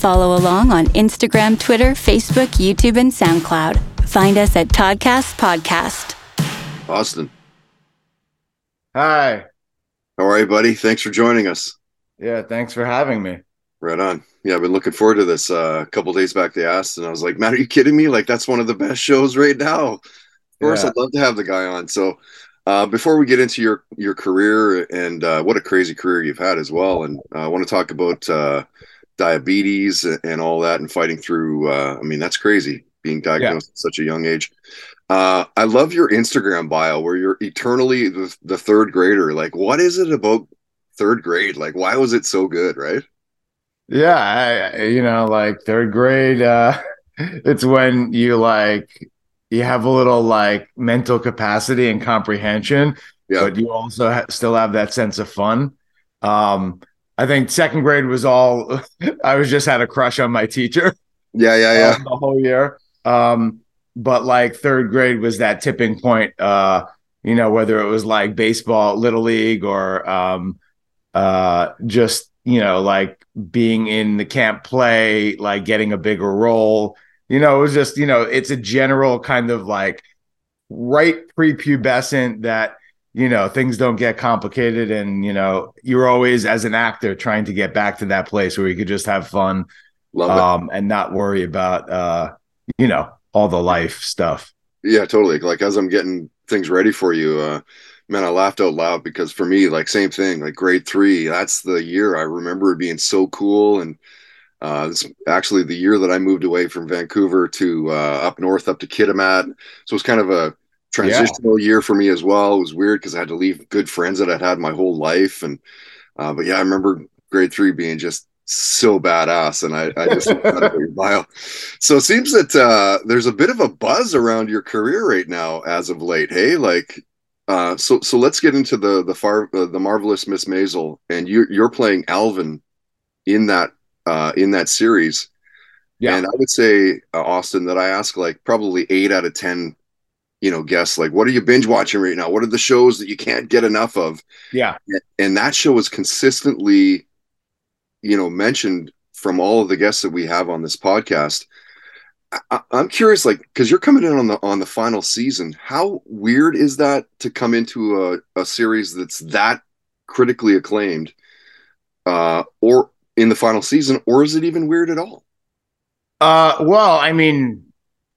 Follow along on Instagram, Twitter, Facebook, YouTube, and SoundCloud. Find us at Toddcast Podcast. Austin, Hi. how are you, buddy? Thanks for joining us. Yeah, thanks for having me. Right on. Yeah, I've been looking forward to this. Uh, a couple days back, they asked, and I was like, "Man, are you kidding me? Like, that's one of the best shows right now." Of course, Yeah. I'd love to have the guy on. So, uh, before we get into your your career and uh, what a crazy career you've had as well, and uh, I want to talk about uh, diabetes and all that, and fighting through. Uh, I mean, that's crazy being diagnosed at such a young age. Uh, I love your Instagram bio where you're eternally the, the third grader. Like, what is it about third grade? Like, why was it so good? Right? Yeah, I- you know, like third grade, uh, it's when you like you have a little like mental capacity and comprehension, Yeah. but you also ha- still have that sense of fun. Um, I think second grade was all I was just had a crush on my teacher. Yeah, yeah, yeah. um, the whole year. Um, but like third grade was that tipping point. Uh, you know, whether it was like baseball, little league, or um, uh, just you know, like being in the camp play, like getting a bigger role. You know, it was just you know, it's a general kind of like right prepubescent that you know things don't get complicated and you know you're always as an actor trying to get back to that place where you could just have fun um, and not worry about uh, you know all the life stuff. Yeah, totally. Like as I'm getting things ready for you, uh, man, I laughed out loud because for me, like same thing, like grade three, that's the year I remember it being so cool. And uh, it's actually the year that I moved away from Vancouver to uh, up north, up to Kitimat. So it was kind of a transitional year for me as well. It was weird because I had to leave good friends that I'd had my whole life. And uh, but yeah, I remember grade three being just so badass and I, I just love that about your bio. So it seems that uh, there's a bit of a buzz around your career right now as of late. Hey, like, uh, so so let's get into the the far uh, the marvelous Miss Maisel, and you you're playing Alvin in that uh, in that series. Yeah. And I would say uh, Austin that I ask like probably eight out of ten, you know, guests like, what are you binge watching right now? What are the shows that you can't get enough of? Yeah, and that show is consistently you know mentioned from all of the guests that we have on this podcast I, i'm curious like because you're coming in on the on the final season how weird is that to come into a, a series that's that critically acclaimed uh or in the final season or is it even weird at all Uh, well, I mean,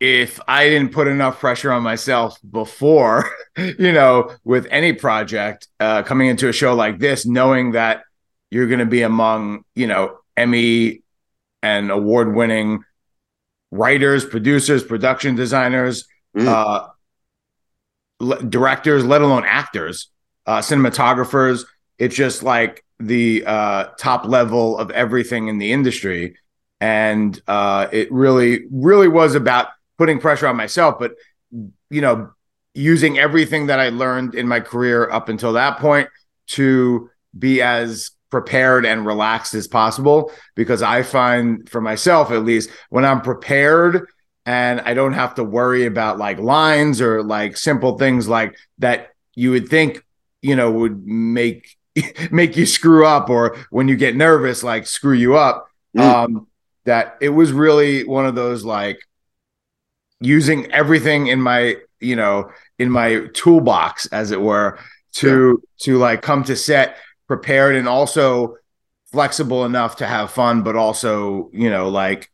if I didn't put enough pressure on myself before, you know, with any project, uh, coming into a show like this, knowing that you're going to be among, you know, Emmy and award winning writers, producers, production designers, Mm. uh, le- directors, let alone actors, uh, cinematographers. It's just like the uh, top level of everything in the industry. And uh, it really, really was about putting pressure on myself, but, you know, using everything that I learned in my career up until that point to be as prepared and relaxed as possible. Because I find for myself, at least, when I'm prepared and I don't have to worry about like lines or like simple things like that you would think, you know, would make make you screw up or when you get nervous, like screw you up. Mm. Um, that it was really one of those like using everything in my, you know, in my toolbox, as it were, to to like come to set prepared and also flexible enough to have fun, but also, you know, like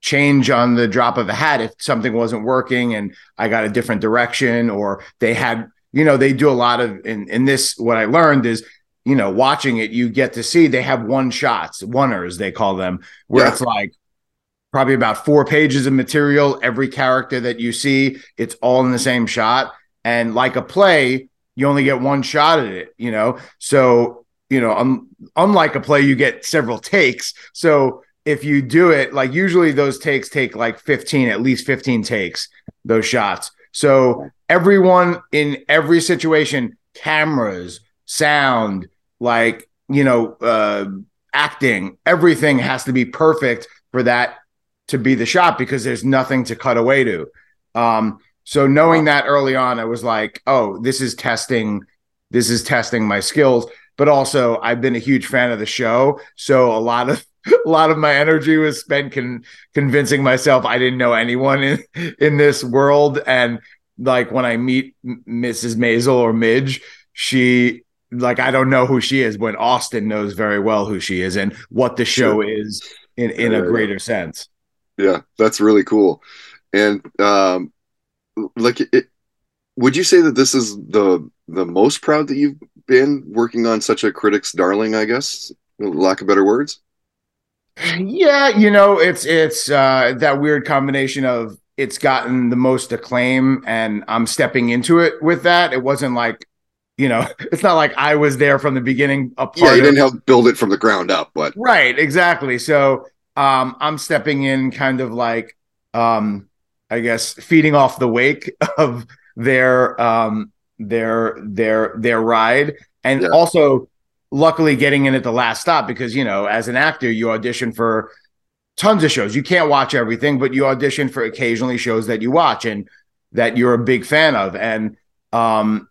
change on the drop of a hat if something wasn't working and I got a different direction or they had, you know, they do a lot of in in this what I learned is you know, watching it, you get to see they have one shots, oneers, they call them, where Yeah. it's like probably about four pages of material. Every character that you see, it's all in the same shot. And like a play, you only get one shot at it, you know? So, you know, um, unlike a play, you get several takes. So if you do it, like usually those takes take like 15, at least 15 takes, those shots. So everyone in every situation, cameras, sound, like, you know, uh, acting, everything has to be perfect for that to be the shot because there's nothing to cut away to. Um, so knowing that early on, I was like, oh, this is testing, this is testing my skills. But also, I've been a huge fan of the show, so a lot of a lot of my energy was spent con- convincing myself I didn't know anyone in in this world. And like when I meet Mrs. Maisel or Midge, she like I don't know who she is when Austin knows very well who she is and what the show is in in a greater sense. Yeah, that's really cool. And um like it would you say that this is the the most proud that you've been working on such a critic's darling, I guess, lack of better words? Yeah, you know, it's it's uh that weird combination of it's gotten the most acclaim and I'm stepping into it with that. It wasn't like you know, it's not like I was there from the beginning. A yeah, you didn't help build it from the ground up, but right, exactly. So um, I'm stepping in, kind of like, um, I guess, feeding off the wake of their um, their their their ride, and yeah. also luckily getting in at the last stop because you know, as an actor, you audition for tons of shows. You can't watch everything, but you audition for occasionally shows that you watch and that you're a big fan of, and um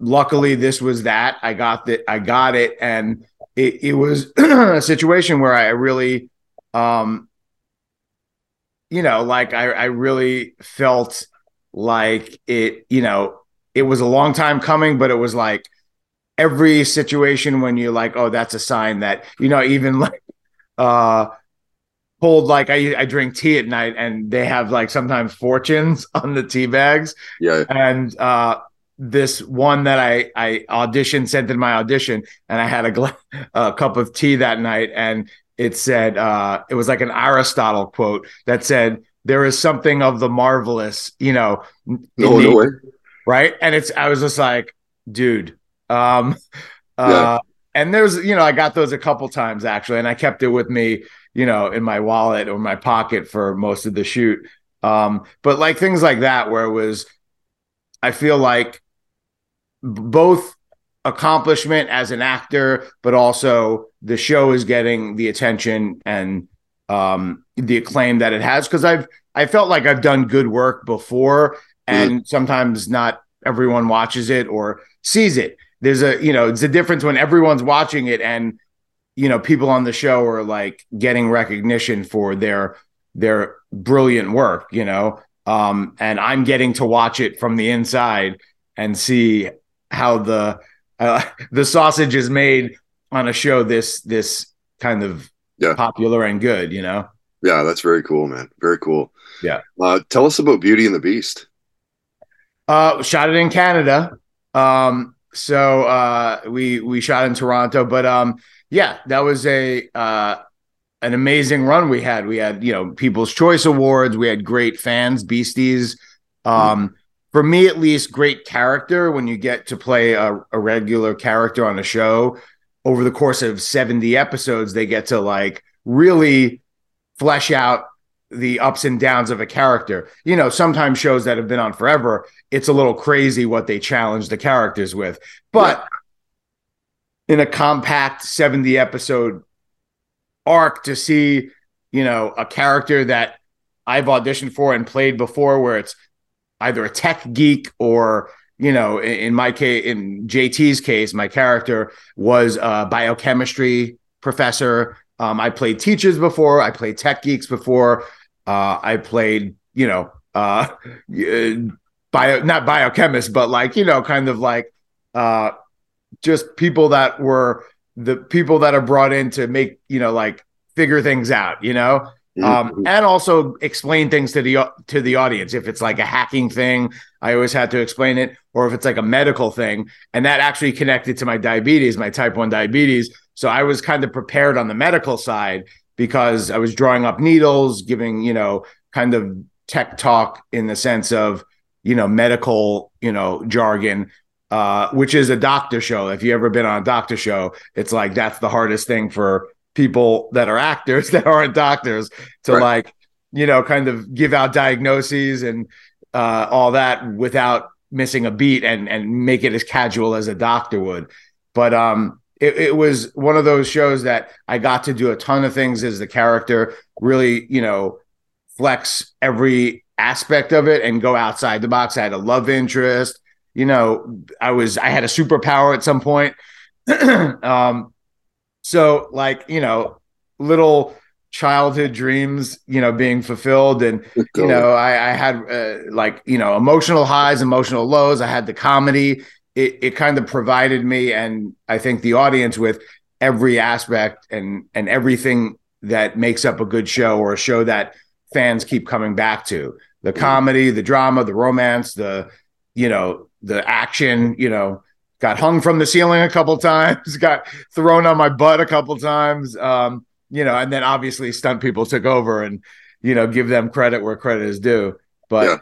luckily this was that i got that i got it and it, it was a situation where i really um you know like I, I really felt like it you know it was a long time coming but it was like every situation when you're like oh that's a sign that you know even like uh pulled like I, I drink tea at night and they have like sometimes fortunes on the tea bags. Yeah. And uh this one that I I auditioned sent in my audition, and I had a, gla- a cup of tea that night, and it said uh, it was like an Aristotle quote that said, "There is something of the marvelous," you know, no, the, no right? And it's I was just like, dude, um, uh, yeah. and there's you know I got those a couple times actually, and I kept it with me, you know, in my wallet or my pocket for most of the shoot. Um, but like things like that where it was I feel like both accomplishment as an actor, but also the show is getting the attention and um, the acclaim that it has. Because I've I felt like I've done good work before, and mm-hmm. sometimes not everyone watches it or sees it. There's a you know it's a difference when everyone's watching it and you know people on the show are like getting recognition for their their brilliant work. You know, um, and I'm getting to watch it from the inside and see how the uh, the sausage is made on a show this this kind of yeah. popular and good, you know. Yeah, that's very cool, man. Very cool. Yeah. Uh, tell us about Beauty and the Beast. Uh, shot it in Canada. Um, so uh, we we shot in Toronto, but um, yeah, that was a uh, an amazing run we had. We had you know People's Choice Awards. We had great fans, Beasties. Um, mm for me at least, great character when you get to play a, a regular character on a show over the course of 70 episodes, they get to like really flesh out the ups and downs of a character. You know, sometimes shows that have been on forever, it's a little crazy what they challenge the characters with. But yeah. in a compact 70 episode arc to see, you know, a character that I've auditioned for and played before where it's either a tech geek or you know in my case in jt's case my character was a biochemistry professor. Um, i played teachers before. I played tech geeks before. Uh, i played you know uh, bio not biochemists but like you know kind of like uh, just people that were the people that are brought in to make you know like figure things out you know um, mm-hmm. and also explain things to the to the audience. If it's like a hacking thing, I always had to explain it, or if it's like a medical thing, and that actually connected to my diabetes, my type one diabetes. So I was kind of prepared on the medical side because I was drawing up needles, giving you know kind of tech talk in the sense of you know medical you know jargon. Uh, which is a doctor show. If you ever been on a doctor show, it's like that's the hardest thing for people that are actors that aren't doctors to Right. like you know kind of give out diagnoses and uh, all that without missing a beat and and make it as casual as a doctor would. But um it, it was one of those shows that i got to do a ton of things as the character really you know flex every aspect of it and go outside the box. I had a love interest. You know i was i had a superpower at some point. Um so like you know little childhood dreams you know being fulfilled. And you know i, I had uh, like you know emotional highs emotional lows. I had the comedy. It, it kind of provided me and i think the audience with every aspect and and everything that makes up a good show or a show that fans keep coming back to. The comedy the drama the romance the you know the action you know got hung from the ceiling a couple times got thrown on my butt a couple times um you know and then obviously stunt people took over and you know give them credit where credit is due. But Yeah.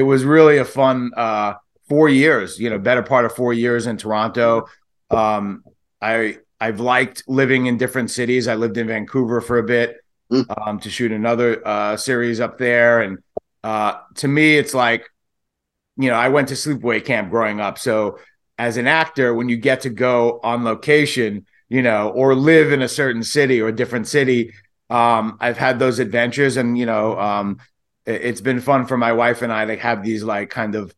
it was really a fun uh four years you know better part of four years in toronto. Um i i've liked living in different cities. I lived in vancouver for a bit Mm. um to shoot another uh series up there. And uh to me it's like you know i went to sleepaway camp growing up. So as an actor when you get to go on location you know or live in a certain city or a different city um i've had those adventures and you know um it- it's been fun for my wife and i to have these like kind of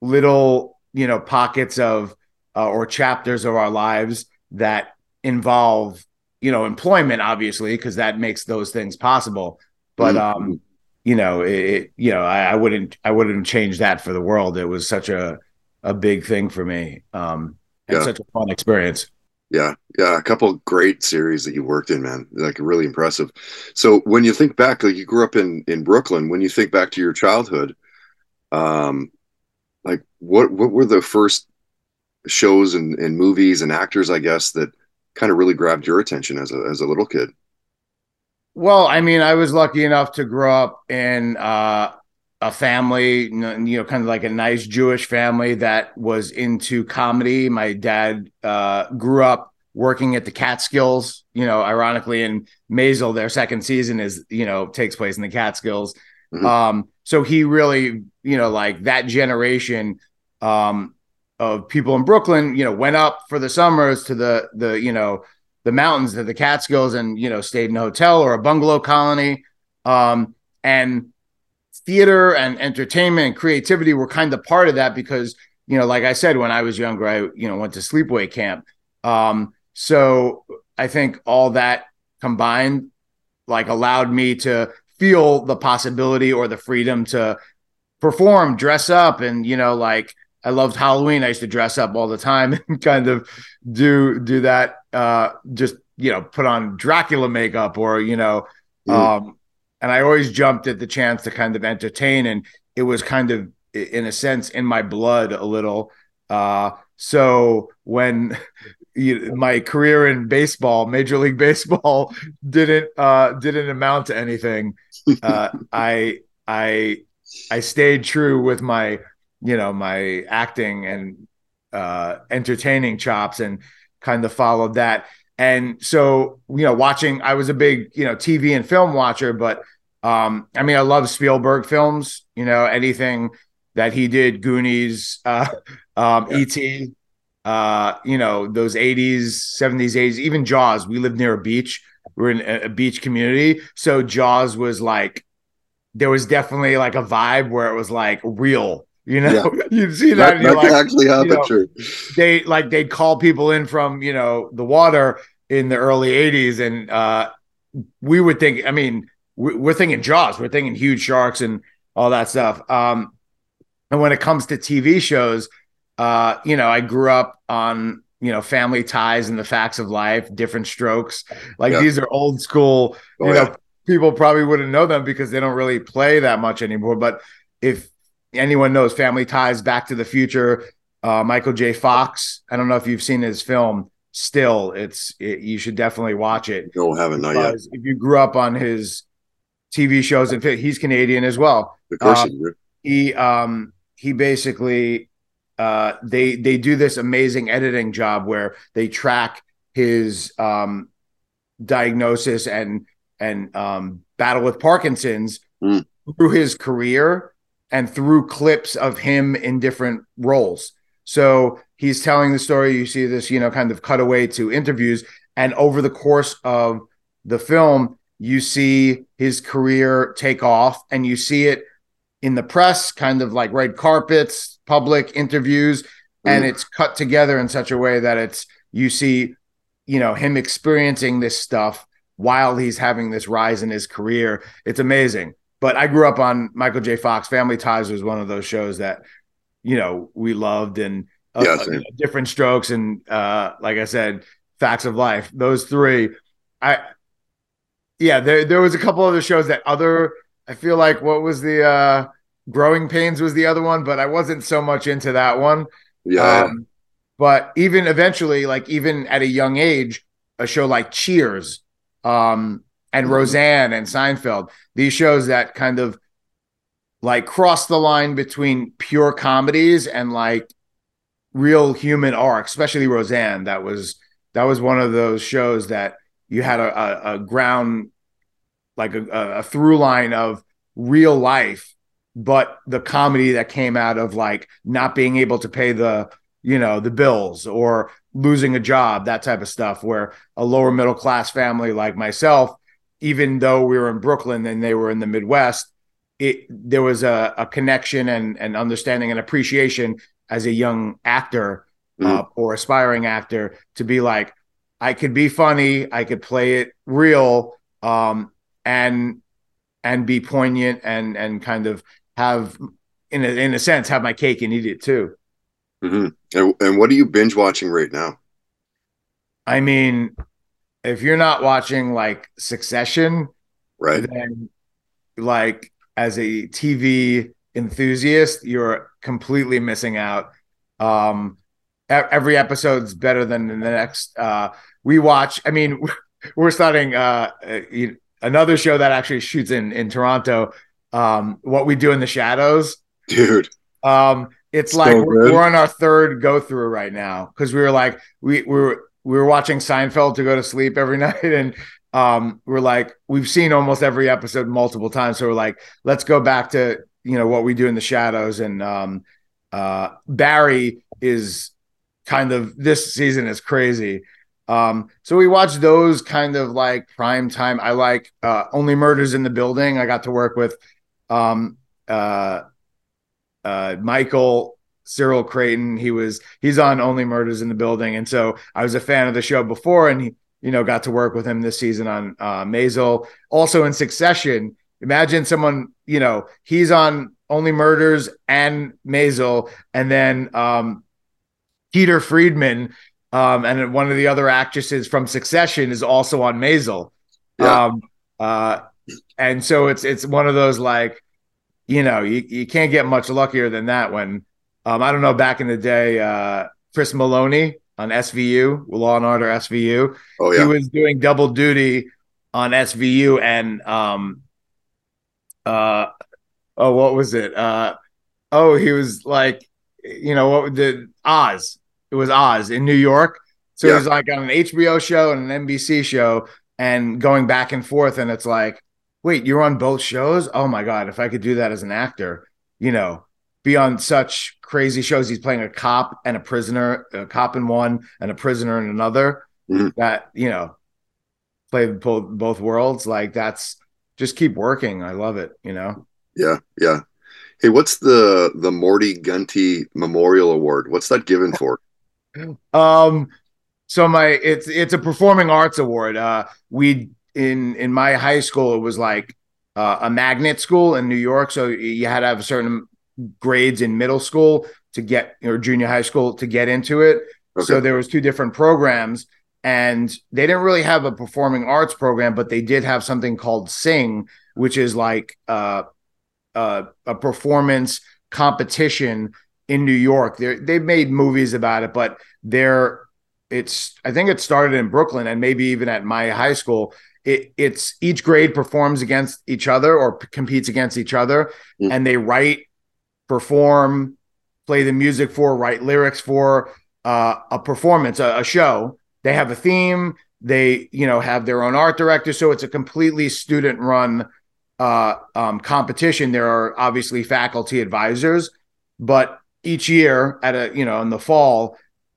little you know pockets of uh, or chapters of our lives that involve you know employment obviously because that makes those things possible but Mhm. um you know it, it you know I, I wouldn't i wouldn't change that for the world it was such a a big thing for me um and Yeah. such a fun experience Yeah, yeah, a couple great series that you worked in, man. Like really impressive. So when you think back, like you grew up in in Brooklyn, when you think back to your childhood, um, like what what were the first shows and, and movies and actors, I guess, that kind of really grabbed your attention as a as a little kid? Well, I mean, I was lucky enough to grow up in uh, a family, you know, kind of like a nice Jewish family that was into comedy. My dad uh, grew up working at the Catskills. You know, ironically, in Maisel, their second season is you know takes place in the Catskills. Mhm. Um, so he really, you know, like that generation um, of people in Brooklyn, you know, went up for the summers to the the you know the mountains to the Catskills and you know stayed in a hotel or a bungalow colony. Um, and theater and entertainment and creativity were kind of part of that because you know, like I said, when I was younger, I you know went to sleepaway camp. Um, so I think all that combined like allowed me to feel the possibility or the freedom to perform, dress up, and you know, like I loved Halloween. I used to dress up all the time and kind of do do that. Uh, just you know, put on Dracula makeup or you know, Mm. um, and I always jumped at the chance to kind of entertain, and it was kind of in a sense in my blood a little. Uh, so when you, my career in baseball, Major League Baseball, didn't uh, didn't amount to anything, uh, I I I stayed true with my you know my acting and uh, entertaining chops and kind of followed that. And so you know, watching, I was a big you know TV and film watcher, but um, I mean, I love Spielberg films. You know, anything that he did, Goonies, uh, um, Yeah. E.T. Uh, you know, those 80s, 70s, 80s, even Jaws. We lived near a beach. We're in a beach community. So Jaws was like, there was definitely like a vibe where it was like real. You know, you'd see that, That, and you're that like, actually happened, know, true. they like they'd call people in from you know the water in the early 80s and uh we would think i mean we- we're thinking jaws we're thinking huge sharks and all that stuff um and when it comes to tv shows uh you know i grew up on you know family ties and the facts of life different strokes like Yeah. these are old school Oh, you yeah. know people probably wouldn't know them because they don't really play that much anymore but if anyone knows family ties back to the future uh, Michael J. Fox. I don't know if you've seen his film. Still, it's it, you should definitely watch it. No, haven't not yet. If you grew up on his TV shows, and he's Canadian as well. Of course, do. He um he basically uh they they do this amazing editing job where they track his um diagnosis and and um, battle with Parkinson's Mm. through his career and through clips of him in different roles. So he's telling the story. You see this, you know, kind of cutaway to interviews, and over the course of the film, you see his career take off, and you see it in the press, kind of like red carpets, public interviews, and Mm. it's cut together in such a way that it's you see, you know, him experiencing this stuff while he's having this rise in his career. It's amazing. But I grew up on Michael J. Fox. Family Ties was one of those shows that, you know, we loved and uh, Yeah, uh, same. different strokes and uh, like I said, Facts of Life. Those three, I yeah, there there was a couple other shows that other. I feel like what was the uh, Growing Pains was the other one, but I wasn't so much into that one. Yeah. Um, but even eventually, like even at a young age, a show like Cheers, um, and Mhm. Roseanne and Seinfeld, these shows that kind of like cross the line between pure comedies and like real human arc, especially Roseanne. That was that was one of those shows that you had a, a, a ground like a, a through line of real life, but the comedy that came out of like not being able to pay the you know the bills or losing a job, that type of stuff. Where a lower middle class family like myself, even though we were in Brooklyn and they were in the Midwest, it there was a, a connection and and understanding and appreciation as a young actor uh, or aspiring actor to be like I could be funny, I could play it real, um, and and be poignant and and kind of have in a, in a sense have my cake and eat it too. hmm And, and what are you binge watching right now? I mean, if you're not watching like Succession, Right. then like as a TV enthusiast, you're completely missing out. Um, every episode's better than the next. Uh, we watch. I mean, we're starting uh, uh, another show that actually shoots in in Toronto. Um, what we do in the shadows. Dude. Um, it's So like we're, we're on our third go through right now because we were like we, we were we were watching Seinfeld to go to sleep every night, and um, we're like we've seen almost every episode multiple times, so we're like let's go back to you know what we do in the shadows, and um, uh, Barry is kind of this season is crazy. Um, so we watched those kind of like prime time. I like uh, Only Murders in the Building. I got to work with um, uh, uh, Michael Cyril Creighton. He was he's on Only Murders in the Building, and so I was a fan of the show before, and he you know got to work with him this season on uh, Maisel. Also in Succession. Imagine someone you know he's on Only Murders and Maisel, and then um, Peter Friedman. Um, and one of the other actresses from Succession is also on Maisel. Yeah. Um, uh, and so it's it's one of those like, you know, you, you can't get much luckier than that when um, I don't know, back in the day, uh, Chris Meloni on SVU, Law and Order SVU, Oh yeah, he was doing double duty on SVU and um uh oh what was it? Uh oh he was like you know what did Oz. It was Oz in New York. So Yeah. he was like on an HBO show and an NBC show and going back and forth and it's like wait, you're on both shows? Oh my god, if I could do that as an actor, you know, be on such crazy shows. He's playing a cop and a prisoner, a cop in one and a prisoner in another. Mhm. That you know, play both both worlds. Like that's just keep working. I love it. You know. Yeah. Yeah. Hey, what's the the Morty Gunty Memorial Award? What's that given for? Um, so my it's it's a performing arts award. Uh, we in in my high school it was like uh, a magnet school in New York, so you had to have a certain grades in middle school to get or junior high school to get into it. So there was two different programs, and they didn't really have a performing arts program, but they did have something called Sing, which is like uh, uh, a performance competition in New York. They they've made movies about it, but they're it's I think it started in Brooklyn and maybe even at my high school. It, it's each grade performs against each other or p- competes against each other, Mm. and they write, perform, play the music for, write lyrics for uh, a performance, a, a show. They have a theme. they you know have their own art director. So it's a completely student run uh, um, competition. There are obviously faculty advisors but each year at a you know in the fall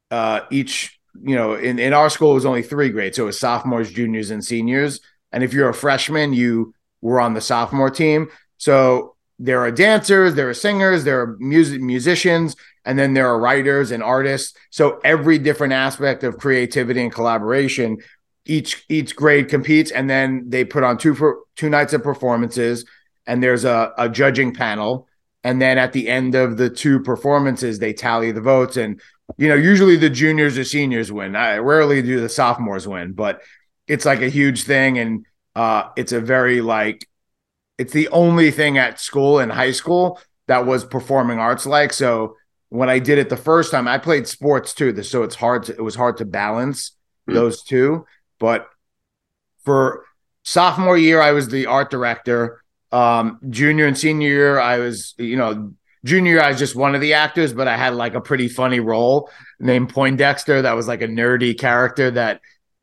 uh, each you know in, in our school it was only three grades. So it was sophomores juniors and seniors. And if you're a freshman you were on the sophomore team. So there are dancers there are singers there are music musicians and then there are writers and artists. So every different aspect of creativity and collaboration each each grade competes and then they put on two for two nights of performances and there's a, a judging panel. And then at the end of the two performances they tally the votes. And you know usually the juniors or seniors win. I rarely do the sophomores win but it's like a huge thing. And uh it's a very like it's the only thing at school in high school that was performing arts like so when I did it the first time, I played sports too, so it's hard to it was hard to balance mm-hmm. those two. But for sophomore year, I was the art director. Um, junior and senior year, I was, you know, junior year, I was just one of the actors, but I had like a pretty funny role named Poindexter that was like a nerdy character that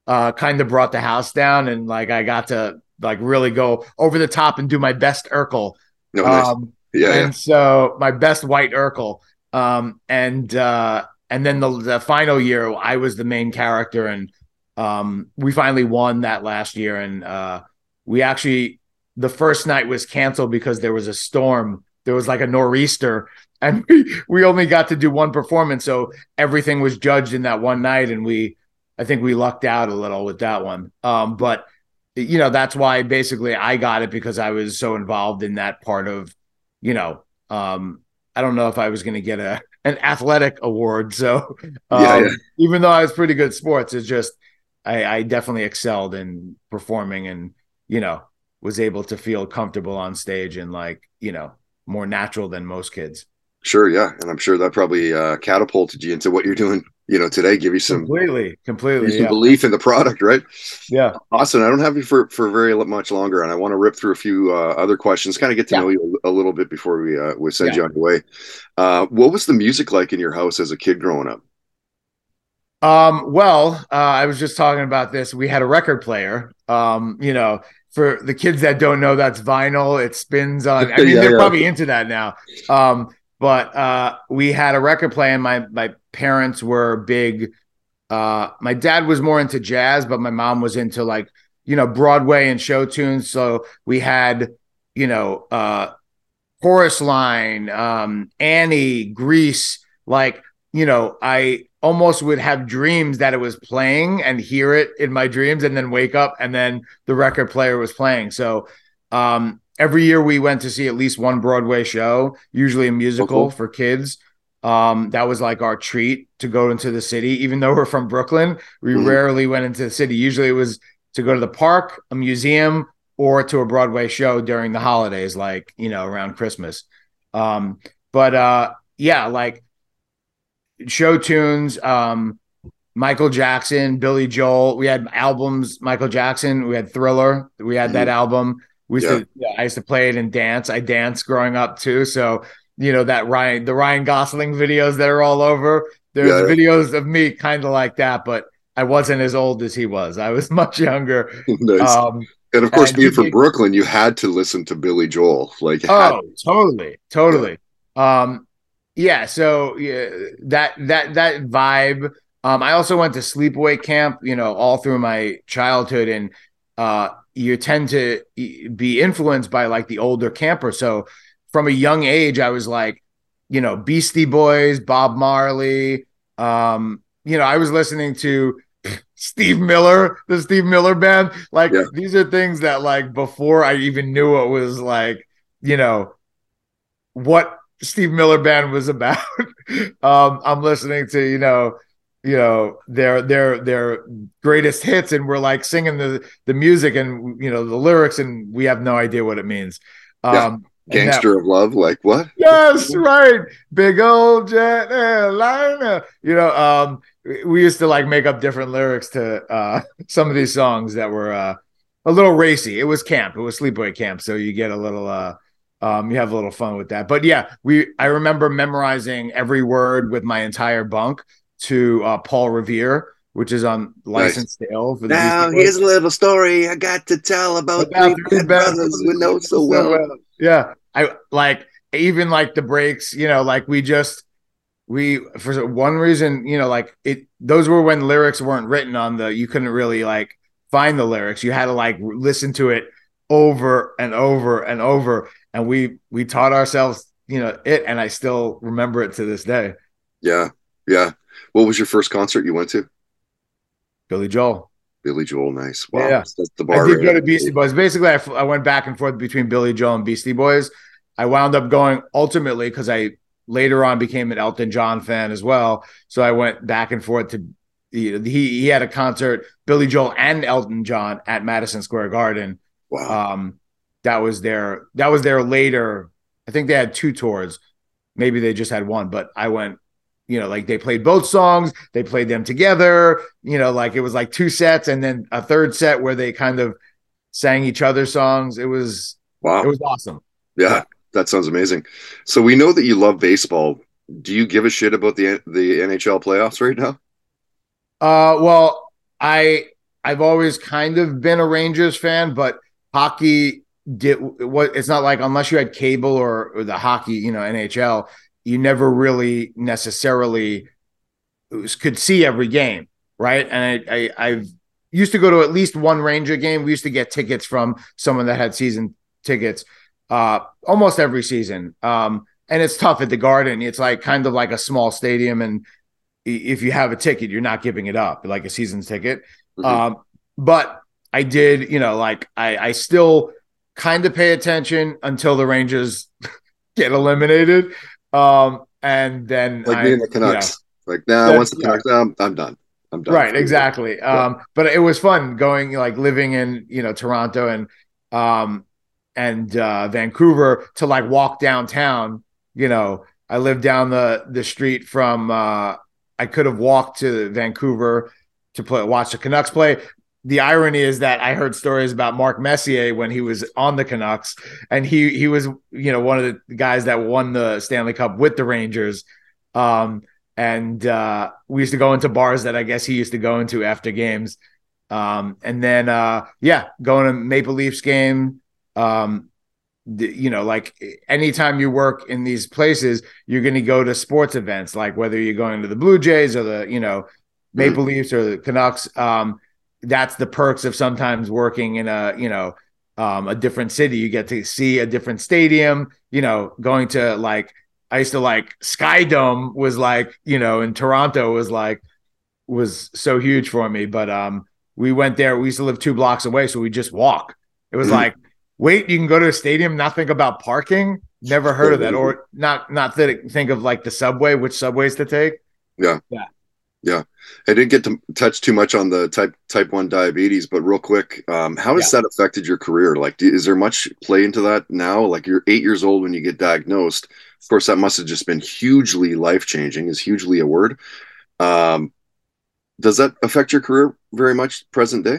uh, kind of brought the house down, and like I got to like really go over the top and do my best Urkel. No, nice. um, yeah, and yeah. so my best white Urkel. Um, and uh, and then the, the final year, I was the main character, and um, we finally won that last year. And uh, we actually, the first night was canceled because there was a storm. There was like a nor'easter, and we, we only got to do one performance, so everything was judged in that one night, and we, I think we lucked out a little with that one. Um, but you know, that's why basically I got it because I was so involved in that part of, you know, um, I don't know if I was going to get a an athletic award. So um, yeah, yeah. even though I was pretty good sports, it's just I, I definitely excelled in performing and you know was able to feel comfortable on stage and like you know more natural than most kids. Sure, yeah, and I'm sure that probably uh, catapulted you into what you're doing you know today give you some completely completely some yeah. belief in the product right yeah austin i don't have you for for very much longer and i want to rip through a few uh, other questions kind of get to yeah. know you a, a, little bit before we uh we send yeah. you on your way uh what was the music like in your house as a kid growing up um well uh i was just talking about this we had a record player um you know for the kids that don't know that's vinyl it spins on i mean they're probably into that now um but uh, we had a record player. And my my parents were big. Uh, my dad was more into jazz, but my mom was into like you know Broadway and show tunes. So we had you know uh, Chorus Line, um, Annie, Grease. Like you know, I almost would have dreams that it was playing and hear it in my dreams, and then wake up and then the record player was playing. So um, every year we went to see at least one Broadway show, usually a musical oh, for kids. Um, that was like our treat to go into the city. Even though we're from Brooklyn, we mm-hmm. rarely went into the city. Usually it was to go to the park, a museum, or to a Broadway show during the holidays, like you know, around Christmas. Um, but uh, yeah, like show tunes, um, Michael Jackson, Billy Joel. We had albums, Michael Jackson, we had Thriller, we had mm-hmm. that album. We yeah. to, yeah, I used to play it and dance. I danced growing up too. So, you know, that Ryan, the Ryan Gosling videos that are all over, there's yeah. videos of me kind of like that, but I wasn't as old as he was. I was much younger. nice. Um, and of course, and being from Brooklyn, you had to listen to Billy Joel. Like, oh, totally, totally. Yeah. Um, yeah. So yeah, that that that vibe. Um, I also went to sleepaway camp. You know, all through my childhood, and uh, you tend to be influenced by like the older camper. So from a young age, I was like, you know, Beastie Boys, Bob Marley. Um, you know, I was listening to Steve Miller, the Steve Miller band. Like yeah. these are things that like before I even knew it was like, you know, what Steve Miller band was about. um, I'm listening to, you know, you know their their their greatest hits and we're like singing the the music and you know the lyrics and we have no idea what it means. Um gangster that, of love like what? Yes right. Big old jet airliner. You know um we used to like make up different lyrics to uh some of these songs that were uh a little racy. It was camp. It was sleepaway camp so you get a little uh um, you have a little fun with that. But yeah, we I remember memorizing every word with my entire bunk to uh, Paul Revere, which is on License to Ill. For the Now here's a little story I got to tell about three three bad bad brothers we know so well. Yeah, I like even like the breaks. You know, like we just we for one reason, you know, like it. Those were when lyrics weren't written on the. You couldn't really like find the lyrics. You had to like listen to it over and over and over, and we we taught ourselves, you know, it, and I still remember it to this day. Yeah, yeah. What was your first concert you went to? Billy Joel. Billy Joel. Nice. Wow. Yeah. That's the I bar. did right go to. Beastie Boys. Basically, I, f- I went back and forth between Billy Joel and Beastie Boys. I wound up going ultimately because I later on became an Elton John fan as well. So I went back and forth to he he had a concert Billy Joel and Elton John at Madison Square Garden. Wow. Um, that was their that was their later. I think they had two tours. Maybe they just had one, but I went. You know, like they played both songs. They played them together. You know, like it was like two sets and then a third set where they kind of sang each other's songs. It was wow. it was awesome. yeah. That sounds amazing. So we know that you love baseball. Do you give a shit about the the NHL playoffs right now? Uh, well, I I've always kind of been a Rangers fan, but hockey did what it's not like unless you had cable or, or the hockey, you know, NHL, you never really necessarily could see every game, right? And I, I I've used to go to at least one Ranger game. We used to get tickets from someone that had season tickets uh almost every season. Um and it's tough at the Garden. It's like kind of like a small stadium and if you have a ticket, you're not giving it up like a season ticket. Mhm. Um, but I did, you know, like I, I still kind of pay attention until the Rangers get eliminated. Um, and then like I, and the you know, Canucks. Like, nah, That's- once the yeah. Canucks, I'm, I'm done. I'm done. right, exactly. Um, but it was fun going like living in you know Toronto and um and uh, Vancouver to like walk downtown. You know, I lived down the the street from. uh I could have walked to Vancouver to play watch the Canucks play. The irony is that I heard stories about Mark Messier when he was on the Canucks, and he he was you know one of the guys that won the Stanley Cup with the Rangers. Um, and uh, we used to go into bars that I guess he used to go into after games. Um, and then uh, yeah, going to Maple Leafs game. Um, the- you know, like anytime you work in these places, you're going to go to sports events, like whether you're going to the Blue Jays or the you know Maple Leafs or the Canucks. Um, that's the perks of sometimes working in a you know um, a different city. You get to see a different stadium. You know, going to like I used to like Sky Dome was like you know in Toronto was like was so huge for me. But um, we went there. We used to live two blocks away, so we just walk. It was like, wait, you can go to a stadium, not think about parking. Never heard of that, or not not th- think of like the subway, which subways to take. I didn't get to touch too much on the type type one diabetes, but real quick, um, how has that affected your career? Like, do, is there much play into that now? Like, you're eight years old when you get diagnosed. Of course, that must have just been hugely life changing. Is hugely a word? Um, does that affect your career very much present day?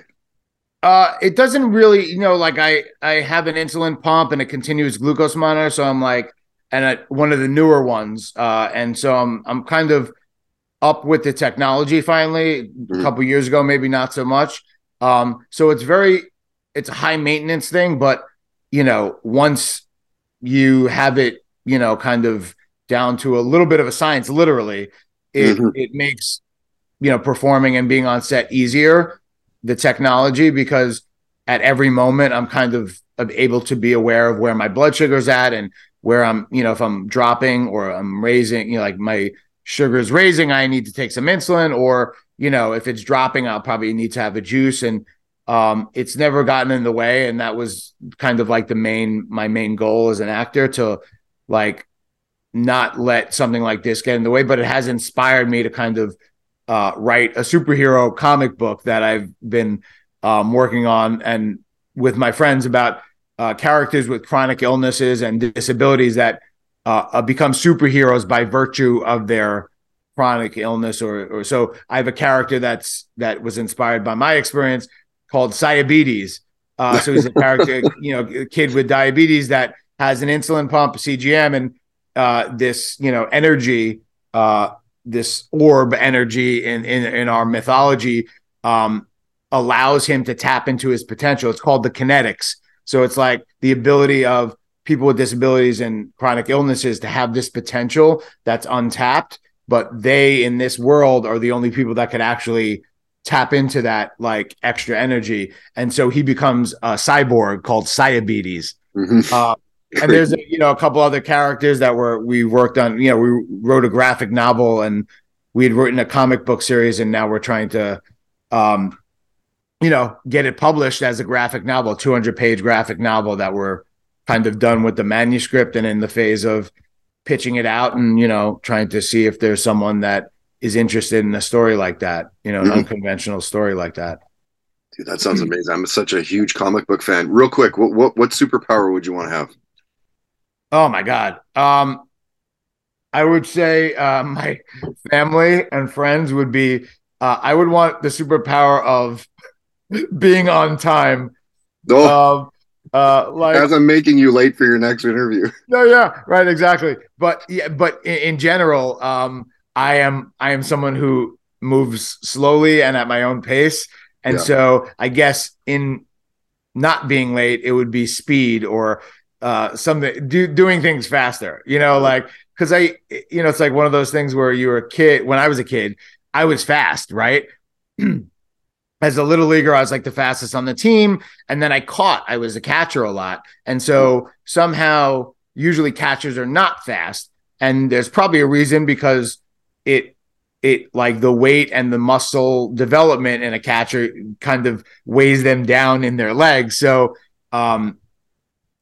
Uh, it doesn't really, you know, like I I have an insulin pump and a continuous glucose monitor, so I'm like, and one of the newer ones, uh, and so I'm I'm kind of up with the technology finally. A Mhm. couple years ago, maybe not so much. Um, so it's very, it's a high maintenance thing, but you know, once you have it, you know, kind of down to a little bit of a science, literally, it Mhm. it makes you know performing and being on set easier the technology because at every moment I'm kind of of able to be aware of where my blood sugar's at and where I'm, you know, if I'm dropping or I'm raising, you know, like my sugar's raising, I need to take some insulin, or you know, if it's dropping, I'll probably need to have a juice. And um, it's never gotten in the way. And that was kind of like the main my main goal as an actor to like not let something like this get in the way. But it has inspired me to kind of uh, write a superhero comic book that I've been um, working on and with my friends about uh, characters with chronic illnesses and disabilities that uh, uh, become superheroes by virtue of their chronic illness or or so I have a character that's that was inspired by my experience called Cyabetes. Uh, so he's a character, you know, a kid with diabetes that has an insulin pump, CGM, and uh, this, you know, energy uh, this orb energy in in, in our mythology um, allows him to tap into his potential. It's called the kinetics. So it's like the ability of people with disabilities and chronic illnesses to have this potential that's untapped, but they in this world are the only people that could actually tap into that like extra energy. And so he becomes a cyborg called Cyabetes. Mm-hmm. Uh, and there's you know a couple other characters that were we worked on. You know, we wrote a graphic novel and we had written a comic book series, and now we're trying to, um, you know, get it published as a graphic novel, 200 page graphic novel that we're kind of done with the manuscript and in the phase of pitching it out and you know trying to see if there's someone that is interested in a story like that, you know, an mm-hmm. unconventional story like that. Dude, that sounds amazing. I'm such a huge comic book fan. Real quick, what what, what superpower would you want to have? Oh my god. Um I would say uh, my family and friends would be uh, I would want the superpower of being on time. Oh. Um, uh, like as I'm making you late for your next interview. No, yeah, right, exactly. But yeah, but in, in general, um, I am I am someone who moves slowly and at my own pace, and yeah. so I guess in not being late, it would be speed or uh, something do, doing things faster. You know, like because I, you know, it's like one of those things where you were a kid. When I was a kid, I was fast, right? As a little leaguer, I was like the fastest on the team, and then I caught. I was a catcher a lot, and so somehow, usually catchers are not fast, and there's probably a reason because it it like the weight and the muscle development in a catcher kind of weighs them down in their legs. So um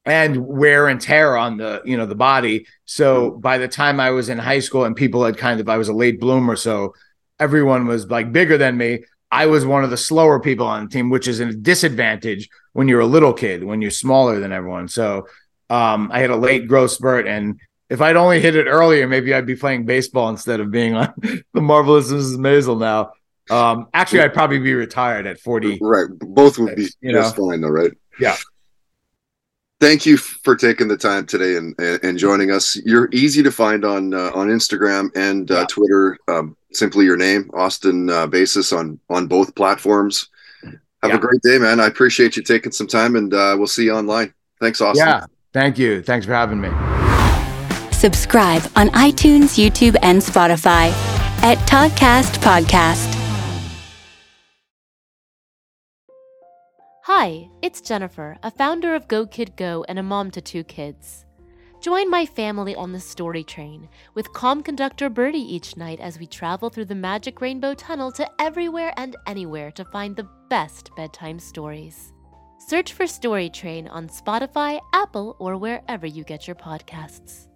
and wear and tear on the you know the body. So by the time I was in high school and people had kind of I was a late bloomer, so everyone was like bigger than me. I was one of the slower people on the team, which is a disadvantage when you're a little kid, when you're smaller than everyone. So um, I had a late growth spurt, and if I'd only hit it earlier, maybe I'd be playing baseball instead of being on the marvelous Mrs. Maisel now. Um, actually, I'd probably be retired at 40. Right. Both would be you just know? fine, though, right? Yeah. Thank you for taking the time today and, and joining us. You're easy to find on uh, on Instagram and uh, yeah. Twitter. Um, simply your name, Austin uh, Basis, on on both platforms. Have yeah. a great day, man. I appreciate you taking some time, and uh, we'll see you online. Thanks, Austin. Yeah. Thank you. Thanks for having me. Subscribe on iTunes, YouTube, and Spotify at Toddcast Podcast. Hi, it's Jennifer, a founder of Go Kid Go and a mom to two kids. Join my family on the story train with calm conductor Birdie each night as we travel through the magic rainbow tunnel to everywhere and anywhere to find the best bedtime stories. Search for Story Train on Spotify, Apple, or wherever you get your podcasts.